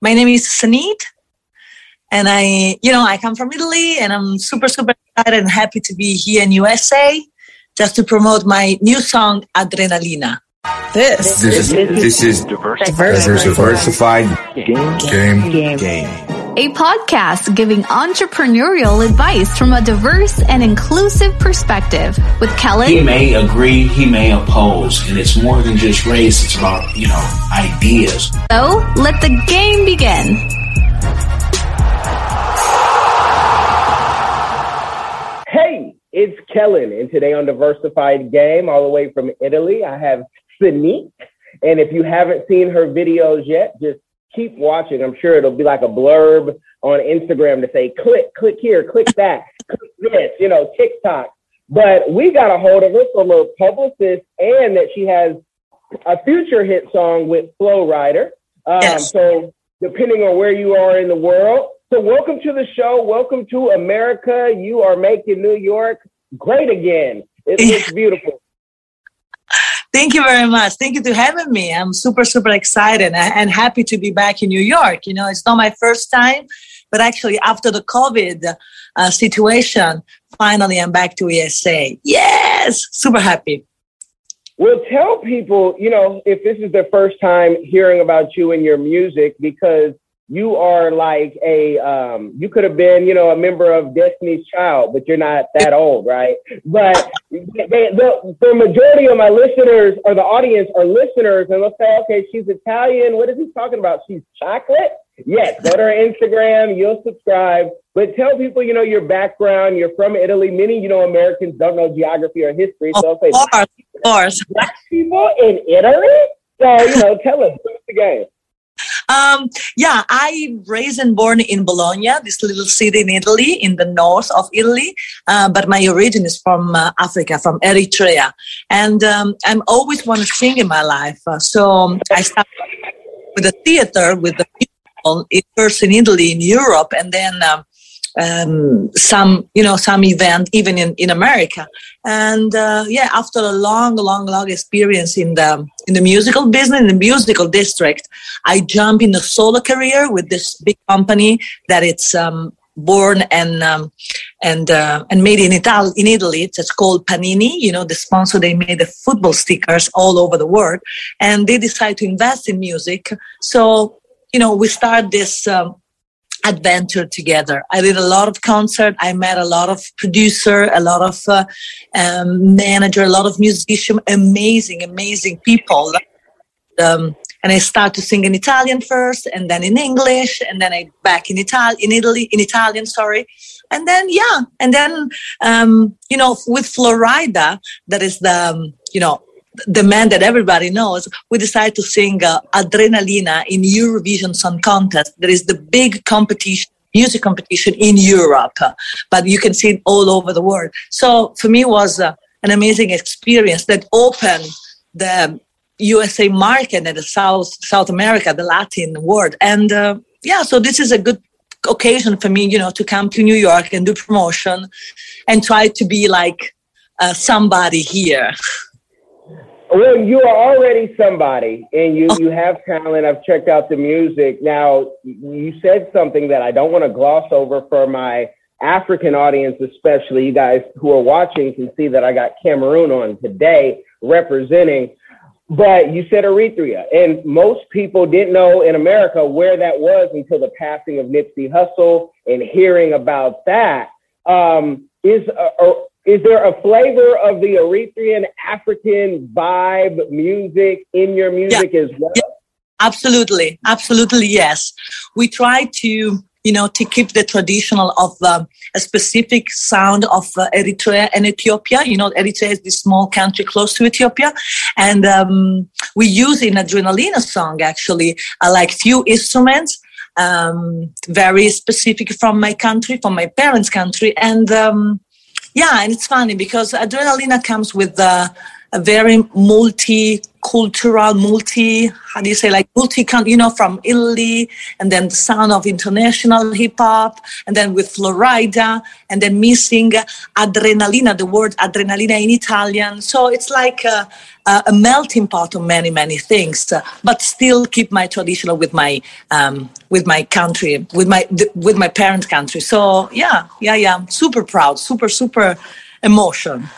my name is Senhit, and I, you know, I come from Italy, and I'm super, super excited and happy to be here in USA just to promote my new song Adrenalina. This, This is this is diversified. diversified, game. Game. Game. A podcast giving entrepreneurial advice from a diverse and inclusive perspective with Kellen. He may agree, he may oppose, and it's more than just race, it's about, you know, ideas. so let the game begin. Hey, it's Kellen, and today on Diversified Game, all the way from Italy, I have Senhit. And if you haven't seen her videos yet, just keep watching. I'm sure it'll be like a blurb on Instagram to say, click, click here, click that, click this, you know, TikTok. But we got a hold of her from her publicist and that she has a future hit song with Flo Rida. Um, Yes. So depending on where you are in the world. So welcome to the show. Welcome to America. You are making New York great again. It looks beautiful. Thank you very much. Thank you to having me. I'm super, super excited and happy to be back in New York. You know, it's not my first time, but actually after the COVID uh, situation, finally I'm back to ESA. Yes, super happy. Well, tell people, you know, if this is their first time hearing about you and your music, because you are like a, um, you could have been, you know, a member of Destiny's Child, but you're not that old, right? But they, the, the majority of my listeners or the audience are listeners, and they'll say, okay, she's Italian. What is he talking about? She's chocolate? Yes, go to her Instagram, you'll subscribe. But tell people, you know, your background. You're from Italy. Many, you know, Americans don't know geography or history. So Of say, course, of course. black people in Italy? So, you know, tell us, what's the game? Um, yeah, I raised and born in Bologna, this little city in Italy, in the north of Italy. Uh, but my origin is from uh, Africa, from Eritrea, and um, I'm always want to sing in my life. Uh, so I started with the theater, with the people first in Italy, in Europe, and then. Um, um, some, you know, some event even in, in America, and uh, yeah, after a long, long, long experience in the in the musical business, in the musical district, I jump in a solo career with this big company that it's um, born and um, and uh, and made in Italy. In Italy, it's, called Panini. You know, the sponsor they made the football stickers all over the world, and they decide to invest in music. So you know, we start this. Um, adventure together. I did a lot of concert. I met a lot of producer a lot of uh, um, manager a lot of musician amazing amazing people. Um, and I start to sing in Italian first, and then in English, and then I back in Ital in Italy in Italian, sorry, and then yeah, and then um, you know with Flo Rida, that is the um, you know the man that everybody knows. We decided to sing uh, Adrenalina in Eurovision Song Contest. That is the big competition. Music competition in Europe, but you can see it all over the world. So for me, was uh, an amazing experience that opened the USA market and the South South America, the Latin world, and uh, yeah, so this is a good occasion for me, you know, to come to New York and do promotion, and try to be like uh, somebody here. Well, you are already somebody and you, you have talent. I've checked out the music. Now, you said something that I don't want to gloss over for my African audience, especially you guys who are watching can see that I got Cameroon on today representing. But you said Eritrea, and most people didn't know in America where that was until the passing of Nipsey Hussle and hearing about that. Um, is uh, uh, is there a flavor of the Eritrean African vibe music in your music as well? Yeah. Absolutely, absolutely, yes. We try to, you know, to keep the traditional of um, a specific sound of uh, Eritrea and Ethiopia. You know, Eritrea is this small country close to Ethiopia, and um, we use in Adrenalina song actually uh, like few instruments. Um, very specific from my country, from my parents' country, and um, yeah, and it's funny because Adrenalina comes with uh, a very multi cultural multi how do you say like multi you know from italy and then the sound of international hip-hop and then with Flo Rida and then missing adrenalina the word adrenalina in italian. So it's like a, a melting pot of many many things but still keep my traditional with my um, with my country with my with my parent country. So yeah yeah yeah. Super proud super super emotion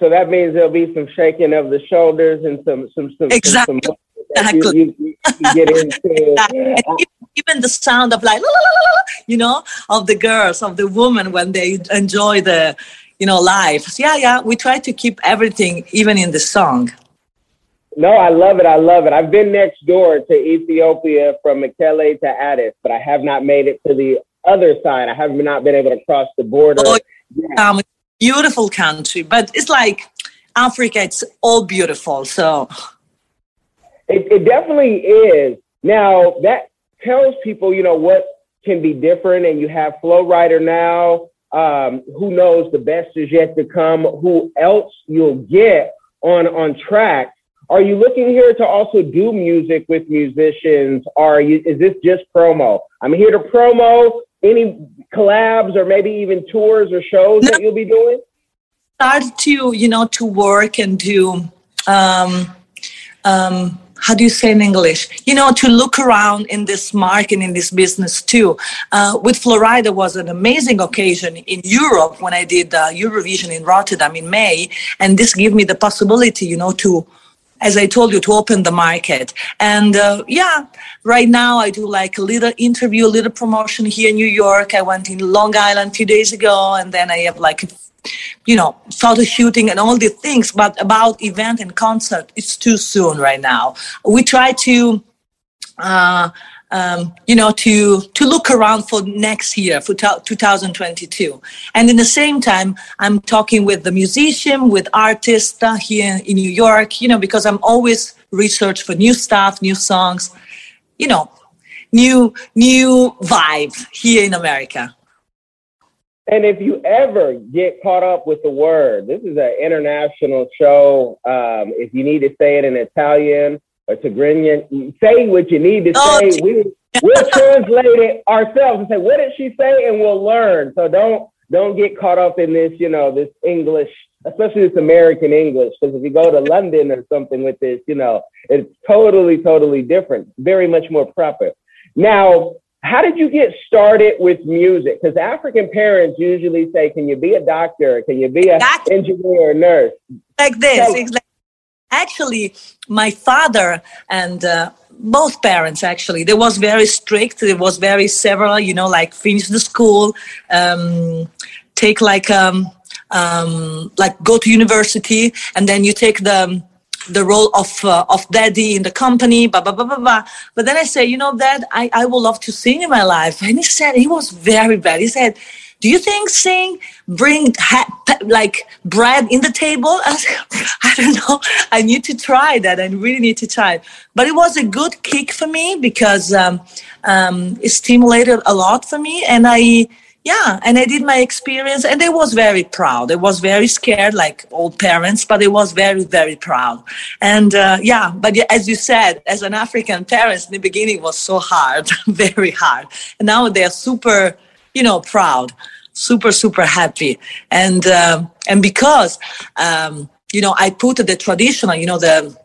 so that means there'll be some shaking of the shoulders and some some some exactly. Some, exactly. You, you, you get into. even the sound of like you know of the girls of the women when they enjoy the you know life. So yeah yeah we try to keep everything even in the song. No i love it. I love it. I've been next door to ethiopia from mekelle to addis but i have not made it to the other side. I have not been able to cross the border. Oh, um, beautiful country, but it's like Africa, it's all beautiful. So it, it definitely is. Now that tells people, you know, what can be different, and you have Flo Rida now. Um, who knows? The best is yet to come. Who else you'll get on on track? Are you looking here to also do music with musicians? Are you? Is this just promo? I'm here to promo any collabs or maybe even tours or shows no, that you'll be doing? Start to you know to work and to um, um, how do you say in English? You know, to look around in this market, in this business too. Uh, with Flo Rida was an amazing occasion in Europe when I did uh, Eurovision in Rotterdam in May, and this gave me the possibility, you know, to as I told you, to open the market. And uh, yeah, right now I do like a little interview, a little promotion here in New York. I went in Long Island a few days ago, and then I have like, you know, photo shooting and all these things. But about event and concert, it's too soon right now. We try to. Uh, um, you know, to to look around for next year, for 2022. And in the same time, I'm talking with the musician, with artists uh, here in New York, you know, because I'm always research for new stuff, new songs, you know, new new vibe here in America. And if you ever get caught up with the word, this is an international show. Um, if you need to say it in Italian, or Tigrinya, say what you need to oh, say. We, we'll translate it ourselves and say, what did she say? And we'll learn. So don't don't get caught up in this, you know, this English, especially this American English. Because if you go to London or something with this, you know, it's totally, totally different. Very much more proper. Now, how did you get started with music? Because African parents usually say, "Can you be a doctor? Can you be an engineer or nurse?" Like this, so, exactly actually my father and uh, both parents actually they was very strict. It was very several you know like finish the school um, take like um, um, like go to university and then you take the the role of uh, of daddy in the company blah blah blah blah blah but then i say you know dad i i would love to sing in my life. And he said he was very bad. He said do you think sing bring ha- like bread in the table? I don't know. I need to try that. I really need to try. But it was a good kick for me because um, um, it stimulated a lot for me. And i yeah and i did my experience. And they was very proud. They was very scared like all parents but it was very very proud. And uh, yeah but as you said as an african parents in the beginning was so hard very hard. And now they're super you know, proud, super, super happy. And, um, and because, um, you know, I put the traditional, you know, the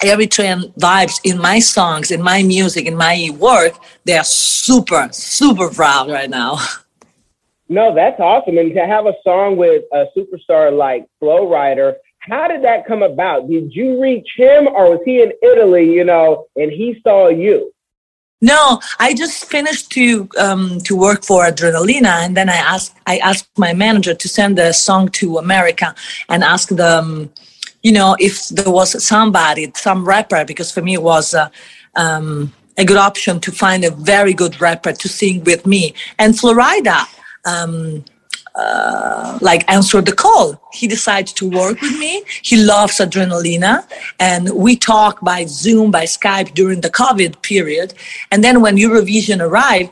Eritrean vibes in my songs, in my music, in my work, they are super, super proud right now. No, that's awesome. And to have a song with a superstar like Flo Rida, how did that come about? Did you reach him or was he in Italy, you know, and he saw you? No, I just finished to um, to work for Adrenalina, and then I asked I asked my manager to send the song to America and ask them, you know, if there was somebody, some rapper, because for me it was uh, um, a good option to find a very good rapper to sing with me. And Flo Rida um, uh, like answer the call. He decided to work with me. He loves Adrenalina, and we talk by Zoom, by Skype during the COVID period. And then when Eurovision arrived,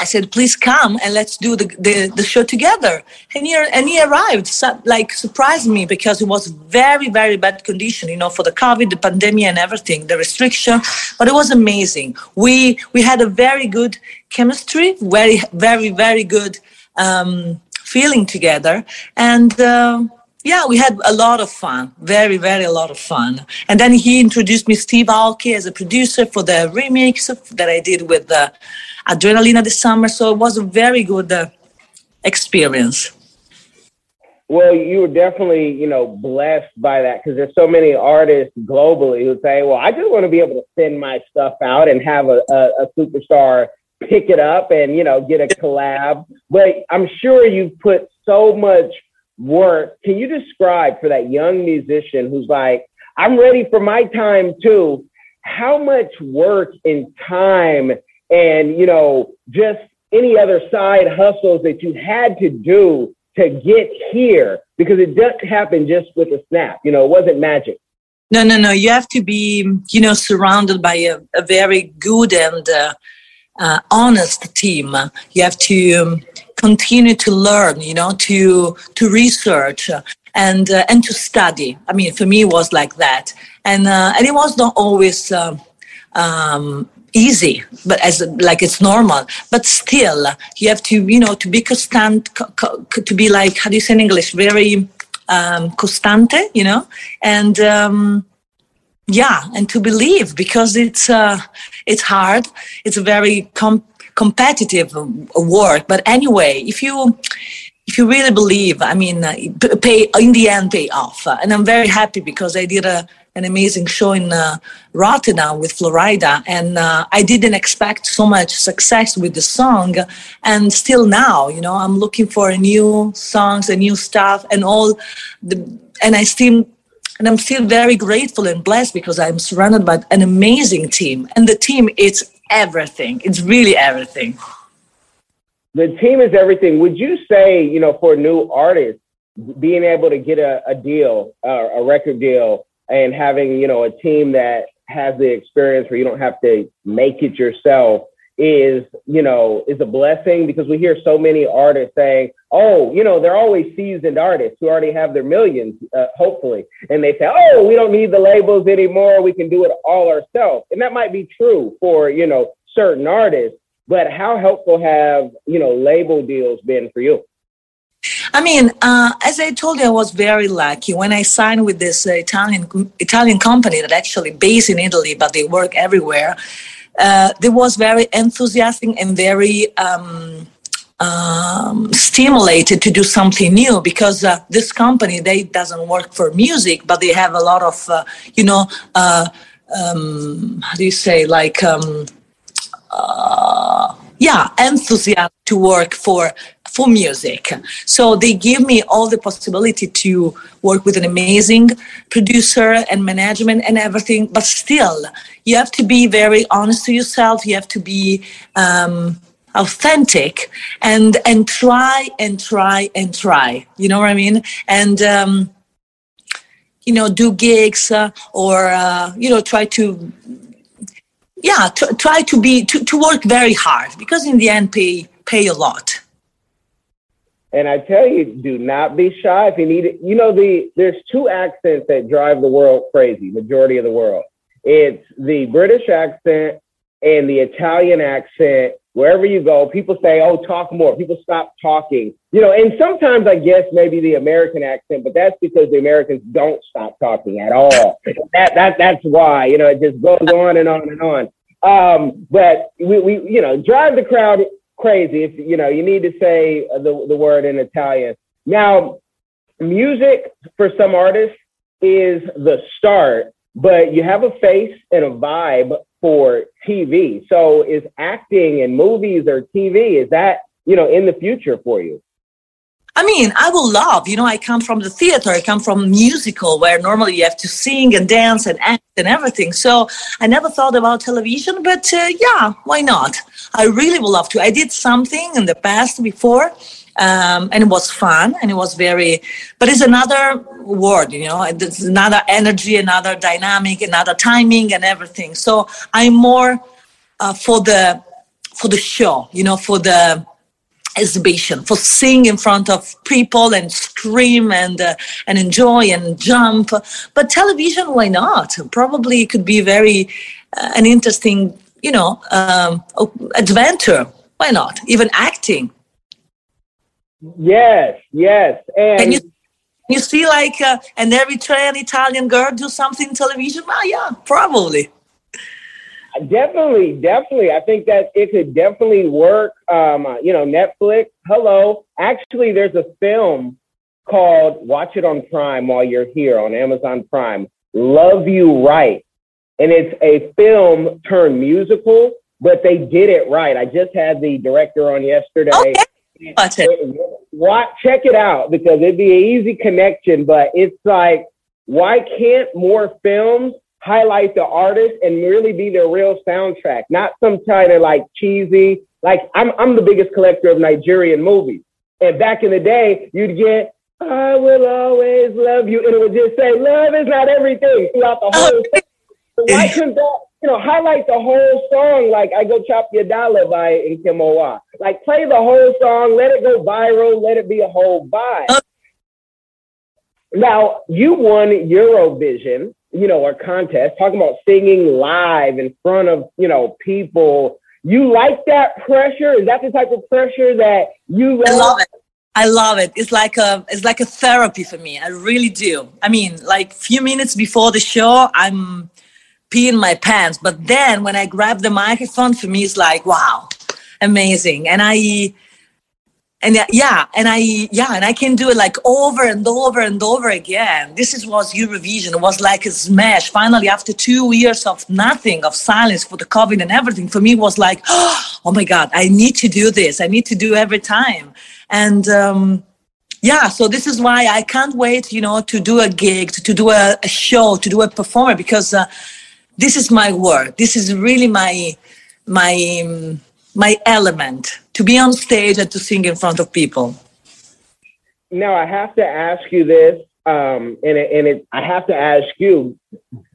I said, please come and let's do the, the, the show together. And he, and he arrived, like surprised me because it was very, very bad condition, you know, for the COVID, the pandemic and everything, the restriction, but it was amazing. We, we had a very good chemistry, very, very, very good um, feeling together. And, uh, yeah, we had a lot of fun, very, very a lot of fun. And then he introduced me Steve Aoki as a producer for the remix that I did with the Adrenalina this summer. So it was a very good uh, experience. Well, you were definitely, you know, blessed by that because there's so many artists globally who say, "Well, I just want to be able to send my stuff out and have a, a, a superstar pick it up and you know get a collab." But I'm sure you've put so much work. Can you describe for that young musician who's like, I'm ready for my time too? How much work and time and, you know, just any other side hustles that you had to do to get here? Because it doesn't happen just with a snap. You know, it wasn't magic. No, no, no. You have to be, you know, surrounded by a, a very good and uh, uh, honest team. You have to um, continue to learn, you know, to to research and uh, and to study. I mean, for me, it was like that, and uh, and it was not always. Uh, um, easy but as like it's normal but still you have to you know to be constant to be like how do you say in english very um constante you know and um yeah and to believe because it's uh it's hard it's a very com- competitive work. But anyway, if you if you really believe, I mean, uh, pay in the end pay off. Uh, and I'm very happy because I did a an amazing show in uh, Rotterdam with Flo Rida, and uh, I didn't expect so much success with the song. And still now, you know, I'm looking for new songs and new stuff, and all the and I still. And I'm still very grateful and blessed because I'm surrounded by an amazing team. And the team, it's everything. It's really everything. The team is everything. Would you say, you know, for new artists, being able to get a, a deal, uh, a record deal, and having, you know, a team that has the experience where you don't have to make it yourself is, you know, is a blessing because we hear so many artists saying, oh, you know, they're always seasoned artists who already have their millions, uh, hopefully. And they say, oh, we don't need the labels anymore. We can do it all ourselves. And that might be true for, you know, certain artists. But how helpful have, you know, label deals been for you? I mean, uh, as I told you, I was very lucky when I signed with this uh, Italian Italian company that actually based in Italy, but they work everywhere uh, they was very enthusiastic and very um, um, stimulated to do something new because uh, this company they doesn't work for music but they have a lot of uh, you know uh, um, how do you say like um, uh, yeah enthusiasm to work for for music. So they give me all the possibility to work with an amazing producer and management and everything. But still, you have to be very honest to yourself. You have to be um, authentic and and try and try and try. You know what I mean? And um, you know, do gigs uh, or uh, you know, try to yeah, t- try to be to, to work very hard because in the end, pay pay a lot. And I tell you, do not be shy if you need it. You know, the there's two accents that drive the world crazy, majority of the world. It's the British accent and the Italian accent. Wherever you go, people say, "Oh, talk more." People stop talking. You know, and sometimes I guess maybe the American accent, but that's because the Americans don't stop talking at all. that that that's why. You know, it just goes on and on and on. Um, but we, we, you know, drive the crowd crazy. If you know, you need to say the the word in Italian. Now, music for some artists is the start, but you have a face and a vibe for TV. So, is acting in movies or TV is that you know in the future for you? I mean, I will love, you know, I come from the theater, I come from musical where normally you have to sing and dance and act and everything. So I never thought about television, but uh, yeah, why not? I really would love to. I did something in the past before. Um, and it was fun and it was very but it's another word you know it's another energy another dynamic another timing and everything so i'm more uh, for the for the show, you know, for the exhibition, for sing in front of people and scream and uh, and enjoy and jump. But television, why not? Probably it could be very uh, an interesting, you know, um, adventure. Why not? Even acting. Yes, yes, and. you, you see like uh, an Eritrean Italian girl do something in television? Well, yeah, probably. Definitely, definitely. I think that it could definitely work. Um, uh, you know, Netflix. Hello. Actually, there's a film called Watch It on Prime while you're here on Amazon Prime. Love You Right, and it's a film turned musical, but they did it right. I just had the director on yesterday. Okay. Watch it. Watch, check it out because it'd be an easy connection. But it's like, why can't more films highlight the artist and really be their real soundtrack, not some kind of like cheesy. Like I'm, I'm the biggest collector of Nigerian movies, and back in the day, you'd get "I will always love you," and it would just say "Love is not everything" throughout the whole. Oh. thing. why couldn't that, you know, highlight the whole song? Like "I Go Chop Your Dollar" by Nkem Owoh. Like play the whole song, let it go viral, let it be a whole vibe. Oh. Now you won Eurovision you know, a contest, talking about singing live in front of, you know, people. You like that pressure? Is that the type of pressure that you love? I love it. I love it. It's like a it's like a therapy for me. I really do. I mean, like few minutes before the show, I'm peeing my pants. But then when I grab the microphone, for me, it's like, wow, amazing. And I and yeah and i yeah and i can do it like over and over and over again. This is was eurovision it was like a smash. Finally after two years of nothing of silence for the covid and everything for me was like oh my god i need to do this. I need to do every time. And um yeah so this is why i can't wait you know to do a gig to, to do a, a, show to do a performer because uh, this is my work this is really my my um, my element to be on stage and to sing in front of people. Now I have to ask you this, um, and it, and it, I have to ask you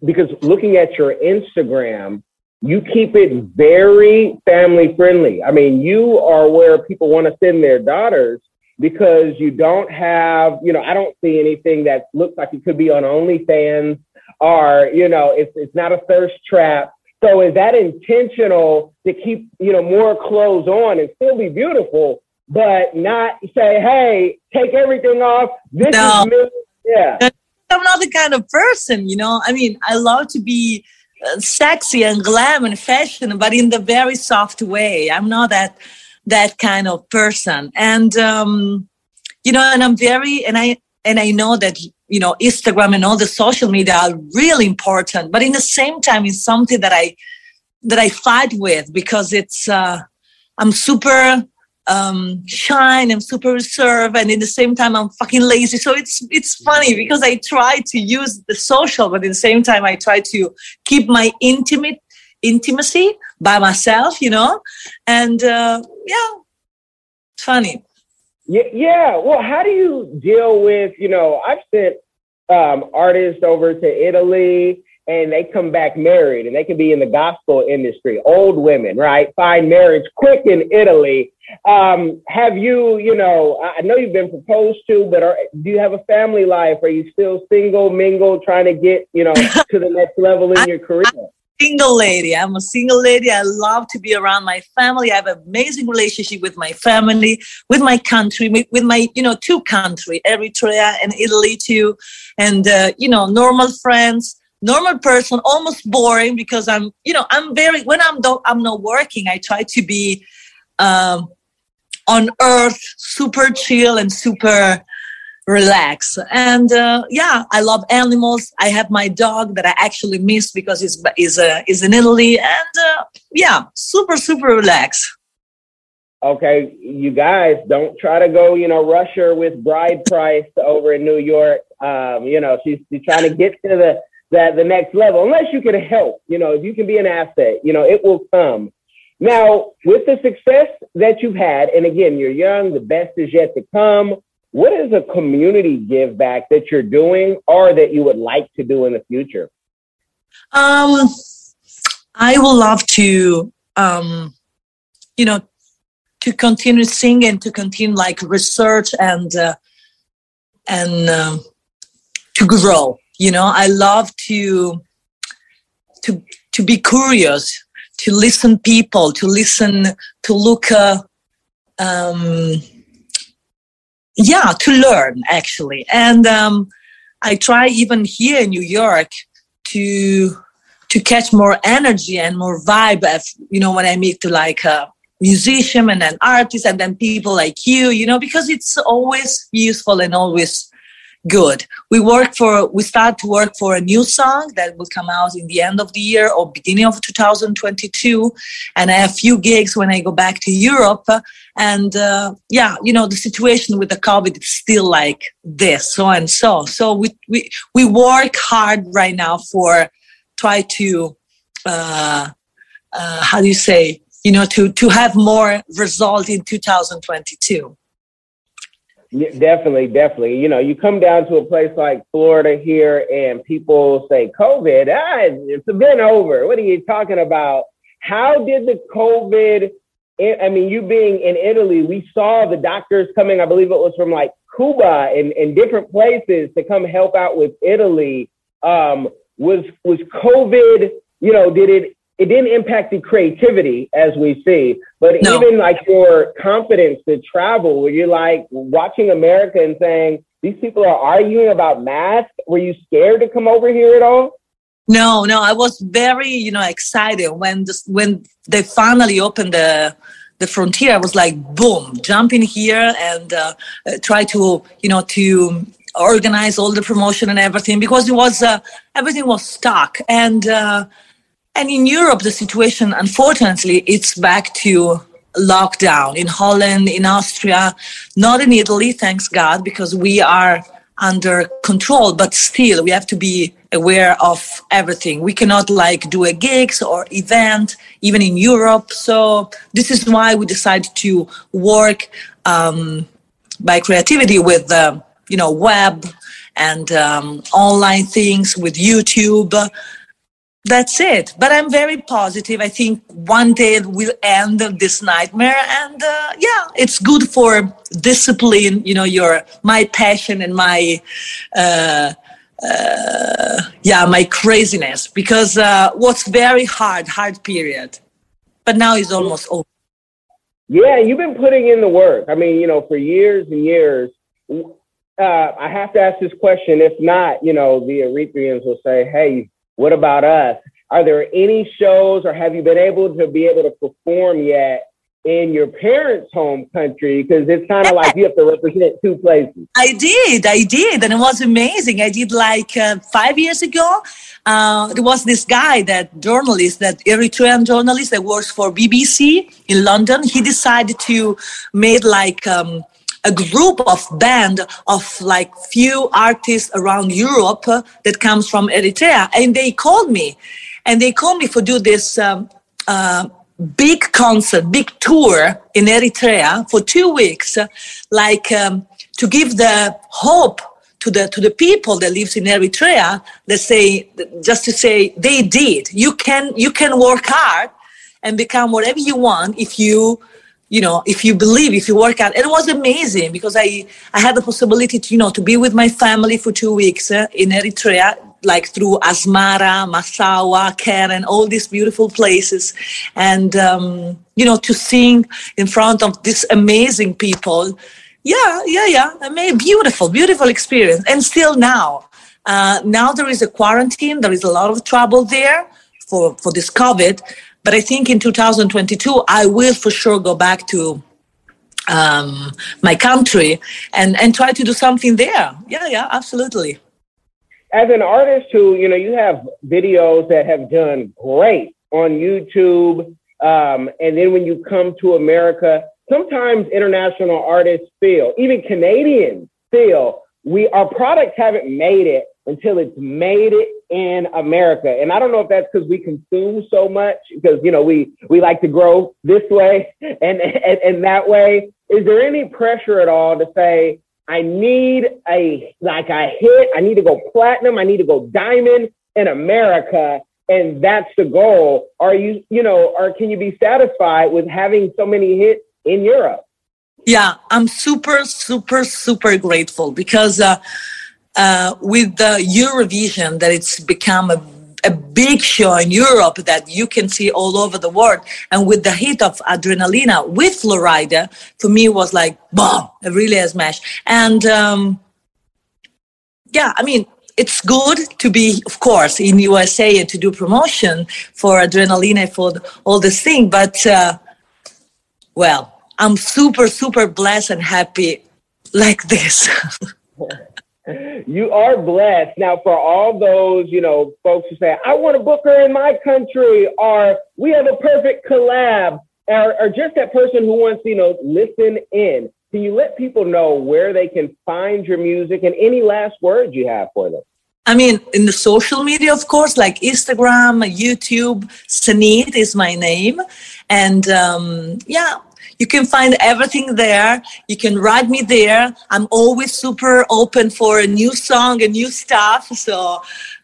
because looking at your Instagram, you keep it very family friendly. I mean, you are where people want to send their daughters because you don't have, you know, I don't see anything that looks like it could be on OnlyFans or, you know, it's it's not a thirst trap. So is that intentional to keep, you know, more clothes on and still be beautiful, but not say, hey, take everything off. This no. is me. Yeah. I'm not the kind of person, you know. I mean, I love to be uh, sexy and glam and fashion, but in the very soft way. I'm not that that kind of person. And um, you know, and I'm very and I and I know that you know instagram and all the social media are really important but in the same time it's something that i that i fight with because it's uh i'm super um shy i'm super reserved and in the same time i'm fucking lazy. So it's it's funny because i try to use the social but at the same time i try to keep my intimate intimacy by myself you know? And uh yeah it's funny yeah, yeah. Well, how do you deal with, you know, I've sent um, artists over to Italy and they come back married and they can be in the gospel industry, old women, right? Find marriage quick in Italy. Um, have you, you know, I know you've been proposed to, but are, do you have a family life? Are you still single, mingle, trying to get, you know, to the next level in your career? Single lady. I'm a single lady. I love to be around my family. I have an amazing relationship with my family, with my country, with my, you know, two country, Eritrea and Italy too. And, uh, you know, normal friends, normal person, almost boring because I'm, you know, I'm very, when I'm, do, I'm not working, I try to be, um, on earth, super chill and super, relax. And uh, yeah, I love animals. I have my dog that I actually miss because he's is uh, is in Italy, and uh, yeah, super super relaxed. Okay, you guys don't try to go, you know, rush her with bride price over in New York. Um, you know, she's, she's trying to get to the that the next level. Unless you can help, you know, if you can be an asset, you know, it will come. Now, with the success that you've had, and again, you're young, the best is yet to come what is a community give back that you're doing or that you would like to do in the future? Um, I would love to um, you know, to continue singing, to continue like research and uh, and uh, to grow. You know, I love to to to be curious, to listen people, to listen, to look. Uh, um, yeah, to learn actually, and um, I try even here in New York to to catch more energy and more vibe. As, you know, when I meet to like a musician and an artist, and then people like you, you know, because it's always useful and always good. We work for, we start to work for a new song that will come out in the end of the year or beginning of 2022. And I have few gigs when I go back to Europe. And uh, yeah, you know, the situation with the COVID is still like this, so and so. So we, we, we work hard right now for try to, uh, uh, how do you say, you know, to, to have more result in 2022. Yeah, definitely, definitely. You know, you come down to a place like Florida here, and people say COVID. Ah, it's been over. What are you talking about? How did the COVID? I mean, you being in Italy, we saw the doctors coming. I believe it was from like Cuba and, and different places to come help out with Italy. Um, was was COVID? You know, did it it didn't impact the creativity as we see, but no. even like your confidence to travel, where you're like watching America and saying, these people are arguing about masks. Were you scared to come over here at all? No, no, I was very, you know, excited when this, when they finally opened the the frontier. I was like, boom, jump in here and uh, try to, you know, to organize all the promotion and everything because it was uh, everything was stuck and. Uh, and in Europe, the situation, unfortunately, it's back to lockdown in Holland, in Austria, not in Italy, thanks God, because we are under control, but still we have to be aware of everything. We cannot like do a gigs or event, even in Europe. So this is why we decided to work um, by creativity with, uh, you know, web and um, online things with YouTube that's it. But I'm very positive. I think one day it will end this nightmare, and uh, yeah, it's good for discipline. You know, your my passion and my uh, uh, yeah, my craziness because uh, what's very hard, hard period, but now it's almost over. Yeah, you've been putting in the work. I mean, you know, for years and years. Uh, I have to ask this question. If not, you know, the Eritreans will say, "Hey, what about us? Are there any shows or have you been able to be able to perform yet in your parents' home country? Because it's kind of like you have to represent two places. I did, I did, and it was amazing. I did like uh, five years ago. Uh, there was this guy, that journalist, that Eritrean journalist that works for BBC in London. He decided to make like um, a group of band of like few artists around Europe uh, that comes from Eritrea, and they called me, and they called me for do this um, uh, big concert, big tour in Eritrea for two weeks, uh, like um, to give the hope to the to the people that lives in Eritrea. That say just to say they did. You can you can work hard and become whatever you want if you you know if you believe if you work out. It was amazing because i i had the possibility to you know to be with my family for two weeks uh, in eritrea like through asmara massawa keren all these beautiful places. And um, you know to sing in front of these amazing people. Yeah yeah yeah. I mean beautiful beautiful experience. And still now uh, now there is a quarantine. There is a lot of trouble there for for this covid but I think in 2022, I will for sure go back to um, my country and, and try to do something there. Yeah, yeah, absolutely. As an artist who, you know, you have videos that have done great on YouTube. Um, and then when you come to America, sometimes international artists feel, even Canadians feel, we our products haven't made it until it's made it in America. And I don't know if that's because we consume so much, because you know we we like to grow this way and, and and that way. Is there any pressure at all to say I need a like a hit? I need to go platinum. I need to go diamond in America. and that's the goal. Are you, you know, or can you be satisfied with having so many hits in Europe? Yeah, I'm super, super, super grateful because uh, uh, with the Eurovision, that it's become a, a big show in Europe that you can see all over the world, and with the hit of Adrenalina with Flo Rida, for me was like boom, really a smash. And um, yeah, I mean, it's good to be, of course, in USA and to do promotion for Adrenalina for all this thing, but uh, well I'm super, super blessed and happy like this. you are blessed. Now, for all those, you know, folks who say, I want to book her in my country, or we have a perfect collab, or, or just that person who wants to, you know, listen in. Can you let people know where they can find your music and any last words you have for them? I mean, in the social media, of course, like Instagram, YouTube, Senhit is my name. And um, yeah, you can find everything there. You can write me there. I'm always super open for a new song and new stuff. So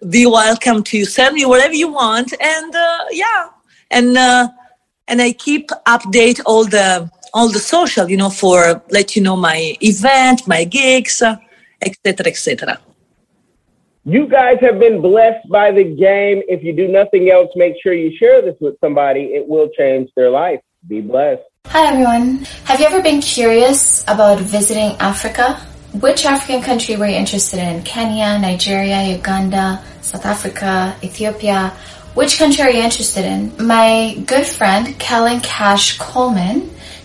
be welcome to send me whatever you want. And uh, yeah, and uh, and I keep update all the all the social, you know, for let you know my event, my gigs, etc., etc. You guys have been blessed by the game. If you do nothing else, make sure you share this with somebody. It will change their life. Be blessed. Hi everyone. Have you ever been curious about visiting Africa? Which African country were you interested in? Kenya, Nigeria, Uganda, South Africa, Ethiopia? Which country are you interested in? My good friend, Kellen Cash Coleman,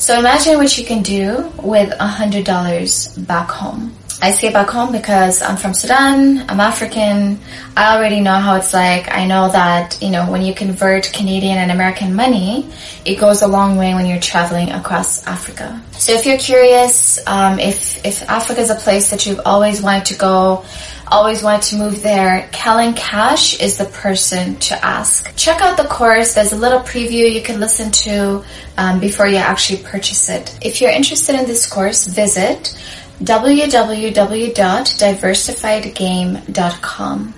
So imagine what you can do with a hundred dollars back home. I say back home because I'm from Sudan, I'm African, I already know how it's like. I know that, you know, when you convert Canadian and American money, it goes a long way when you're traveling across Africa. So if you're curious, um, if, if Africa is a place that you've always wanted to go, always wanted to move there, Kellen Cash is the person to ask. Check out the course. There's a little preview you can listen to um, before you actually purchase it. If you're interested in this course, visit www.diversifiedgame.com.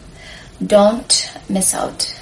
Don't miss out.